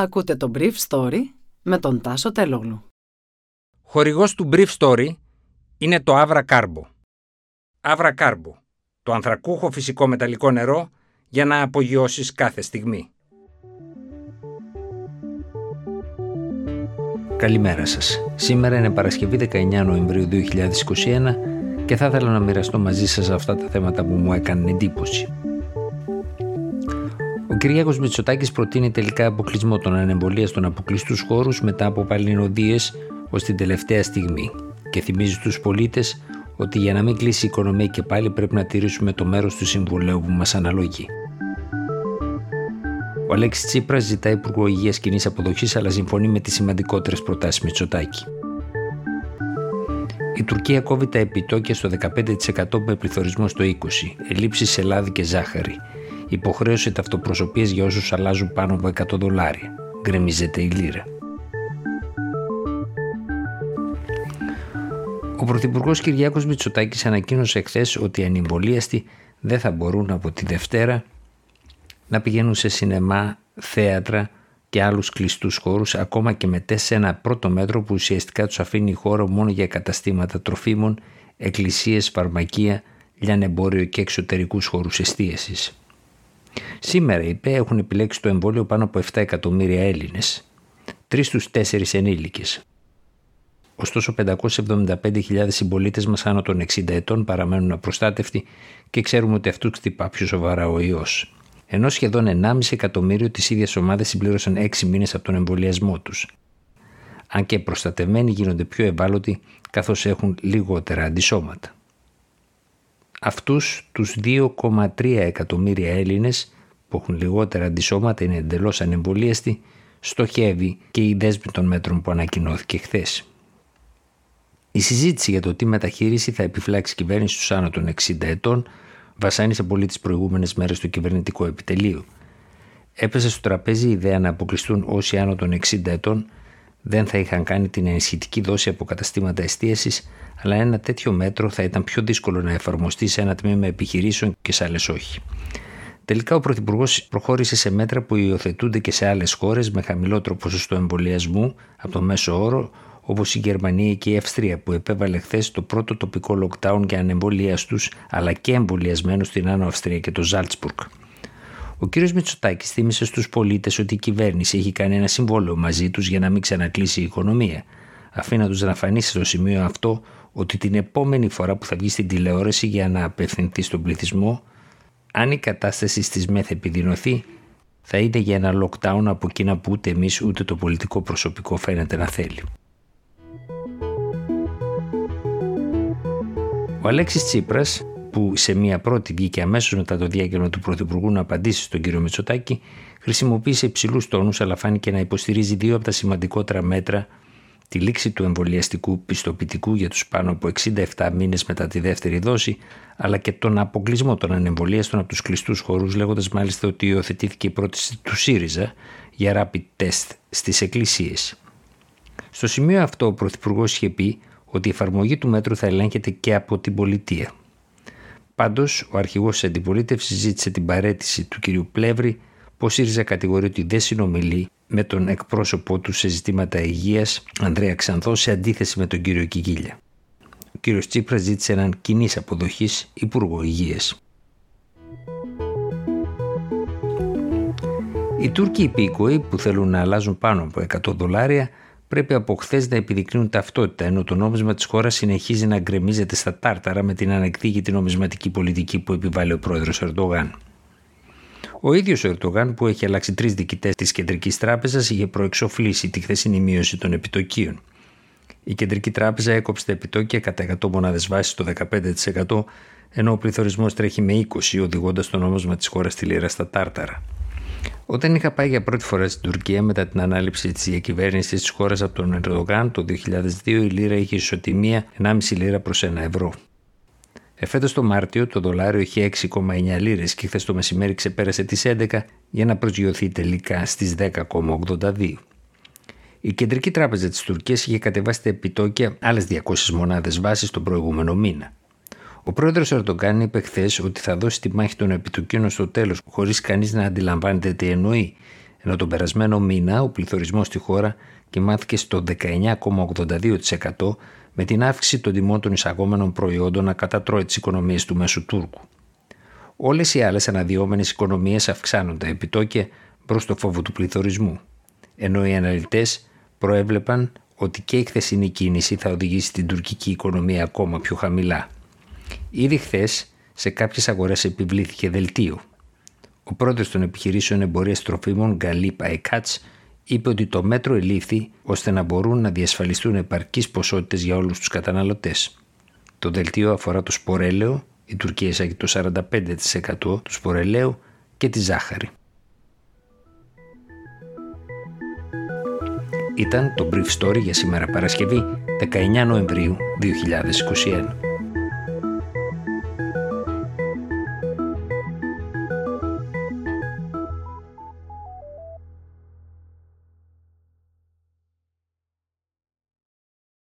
Ακούτε το Brief Story με τον Τάσο Τελόγλου. Χορηγός του Brief Story είναι το Avra Carbo. Avra Carbo, το ανθρακούχο φυσικό μεταλλικό νερό για να απογειώσεις κάθε στιγμή. Καλημέρα σας. Σήμερα είναι Παρασκευή 19 Νοεμβρίου 2021 και θα ήθελα να μοιραστώ μαζί σας αυτά τα θέματα που μου έκαναν εντύπωση. Ο Κυριάκος Μητσοτάκης προτείνει τελικά αποκλεισμό των ανεμβολίων αποκλειστούς χώρους μετά από παλινοδίες ως την τελευταία στιγμή και θυμίζει στους πολίτες ότι για να μην κλείσει η οικονομία και πάλι πρέπει να τηρήσουμε το μέρος του συμβουλίου που μας αναλογεί. Ο Αλέξης Τσίπρας ζητάει Υπουργό Υγείας κοινής αποδοχής, αλλά συμφωνεί με τις σημαντικότερες προτάσεις Μητσοτάκη. Η Τουρκία κόβει τα επιτόκια στο 15% με πληθωρισμό στο 20%, ελλείψεις σε λάδι και ζάχαρη, υποχρέωση ταυτοπροσωπεία για όσους αλλάζουν πάνω από 100 δολάρια. Γκρεμίζεται η λίρα. Ο Πρωθυπουργός Κυριάκος Μητσοτάκης ανακοίνωσε εχθές ότι οι ανυμβολίαστοι δεν θα μπορούν από τη Δευτέρα να πηγαίνουν σε σινεμά, θέατρα και άλλους κλειστούς χώρους ακόμα και μετά σε ένα πρώτο μέτρο που ουσιαστικά τους αφήνει χώρο μόνο για καταστήματα τροφίμων, εκκλησίες, φαρμακεία, λιανεμπόριο και εξωτερικούς χώρους εστίασης. Σήμερα οι ΠΕ έχουν επιλέξει το εμβόλιο πάνω από 7 εκατομμύρια Έλληνες, 3 στους 4 ενήλικες. Ωστόσο 575.000 συμπολίτες μας άνω των 60 ετών παραμένουν απροστάτευτοι και ξέρουμε ότι αυτού χτυπά πιο σοβαρά ο ιός ενώ σχεδόν 1,5 εκατομμύριο τη ίδια ομάδα συμπλήρωσαν 6 μήνες από τον εμβολιασμό τους. Αν και προστατευμένοι γίνονται πιο ευάλωτοι καθώς έχουν λιγότερα αντισώματα. Αυτούς τους 2,3 εκατομμύρια Έλληνες που έχουν λιγότερα αντισώματα είναι εντελώς ανεμβολίαστοι, στοχεύει και η δέσμη των μέτρων που ανακοινώθηκε χθες. Η συζήτηση για το τι μεταχείριση θα επιφυλάξει η κυβέρνηση στου άνω των 60 ετών βασάνισε πολύ τις προηγούμενες μέρες του κυβερνητικού επιτελείου. Έπεσε στο τραπέζι η ιδέα να αποκλειστούν όσοι άνω των 60 ετών δεν θα είχαν κάνει την ενισχυτική δόση από καταστήματα εστίασης, αλλά ένα τέτοιο μέτρο θα ήταν πιο δύσκολο να εφαρμοστεί σε ένα τμήμα επιχειρήσεων και σε άλλες όχι. Τελικά, ο Πρωθυπουργός προχώρησε σε μέτρα που υιοθετούνται και σε άλλες χώρες με χαμηλότερο ποσοστό εμβολιασμού από το μέσο όρο, όπως η Γερμανία και η Αυστρία που επέβαλε χθες το πρώτο τοπικό lockdown για ανεμβολίαστου αλλά και εμβολιασμένους στην Άνω Αυστρία και το Ζάλτσμπουργκ. Ο κ. Μητσοτάκης θύμισε στους πολίτες ότι η κυβέρνηση έχει κάνει ένα συμβόλαιο μαζί τους για να μην ξανακλείσει η οικονομία, αφήνοντας να φανεί στο σημείο αυτό ότι την επόμενη φορά που θα βγει στην τηλεόραση για να απευθυνθεί στον πληθυσμό, αν η κατάσταση στις ΜΕΘ επιδεινωθεί, θα είναι για ένα lockdown από εκείνα που ούτε εμείς ούτε το πολιτικό προσωπικό φαίνεται να θέλει. Ο Αλέξης Τσίπρας, που σε μία πρώτη βγήκε αμέσως μετά το διάγγελμα του Πρωθυπουργού να απαντήσει στον κύριο Μητσοτάκη, χρησιμοποίησε υψηλούς τόνους αλλά φάνηκε να υποστηρίζει δύο από τα σημαντικότερα μέτρα τη λήξη του εμβολιαστικού πιστοποιητικού για τους πάνω από 67 μήνες μετά τη δεύτερη δόση, αλλά και τον αποκλεισμό των ανεμβολίαστων από τους κλειστούς χώρους, λέγοντας μάλιστα ότι υιοθετήθηκε η πρόταση του ΣΥΡΙΖΑ για rapid test στις εκκλησίες. Στο σημείο αυτό, ο Πρωθυπουργός είχε πει ότι η εφαρμογή του μέτρου θα ελέγχεται και από την πολιτεία. Πάντως, ο αρχηγός της αντιπολίτευσης ζήτησε την παρέτηση του κ. Πλεύρη, που ο ΣΥΡΙΖΑ κατηγορεί ότι δεν συνομιλεί με τον εκπρόσωπό του σε ζητήματα υγείας, Ανδρέα Ξανθό, σε αντίθεση με τον κύριο Κιγίλια. Ο κ. Τσίπρας ζήτησε έναν κοινής αποδοχής Υπουργό Υγείας. Οι Τούρκοι υπήκοοι που θέλουν να αλλάζουν πάνω από 100 δολάρια πρέπει από χθες να επιδεικνύουν ταυτότητα, ενώ το νόμισμα της χώρας συνεχίζει να γκρεμίζεται στα τάρταρα με την ανεκτήγητη νομισματική πολιτική που επιβάλλει ο πρόεδρος Ερντογάν. Ο ίδιος ο Ερντογάν, που έχει αλλάξει τρεις διοικητές της Κεντρικής Τράπεζας, είχε προεξοφλήσει τη χθεσινή μείωση των επιτοκίων. Η Κεντρική Τράπεζα έκοψε τα επιτόκια κατά 100 μονάδες βάσης στο 15%, ενώ ο πληθωρισμός τρέχει με 20, οδηγώντας το νόμισμα της χώρας στη λίρα στα τάρταρα. Όταν είχα πάει για πρώτη φορά στην Τουρκία μετά την ανάληψη της διακυβέρνησης της χώρας από τον Ερντογάν το 2002, η λίρα είχε ισοτιμία 1,5 λίρα προς 1 ευρώ. Εφέτος το Μάρτιο το δολάριο είχε 6,9 λίρες και χθες το μεσημέρι ξεπέρασε τις 11 για να προσγειωθεί τελικά στις 10,82. Η Κεντρική Τράπεζα της Τουρκίας είχε κατεβάσει τα επιτόκια άλλες 200 μονάδες βάσης τον προηγούμενο μήνα. Ο πρόεδρος Ερντογκάν είπε χθες ότι θα δώσει τη μάχη των επιτοκίων στο τέλος, χωρίς κανείς να αντιλαμβάνεται τι εννοεί, ενώ τον περασμένο μήνα ο πληθωρισμός στη χώρα κοιμάθηκε στο 19,82% με την αύξηση των τιμών των εισαγόμενων προϊόντων να κατατρώει τις οικονομίες του μέσου Τούρκου. Όλες οι άλλες αναδυόμενες οικονομίες αυξάνουν τα επιτόκια προς το φόβο του πληθωρισμού, ενώ οι αναλυτές προέβλεπαν ότι και η χθεσινή κίνηση θα οδηγήσει την τουρκική οικονομία ακόμα πιο χαμηλά. Ήδη χθες σε κάποιες αγορές επιβλήθηκε δελτίο. Ο πρόεδρος των επιχειρήσεων εμπορίας τροφίμων Γκαλί Παϊκάτς είπε ότι το μέτρο ελήφθη ώστε να μπορούν να διασφαλιστούν επαρκείς ποσότητες για όλους τους καταναλωτές. Το δελτίο αφορά το σπορέλαιο, η Τουρκία εισάγει το 45% του σπορελαίου και τη ζάχαρη. Ήταν το Brief Story για σήμερα Παρασκευή 19 Νοεμβρίου 2021.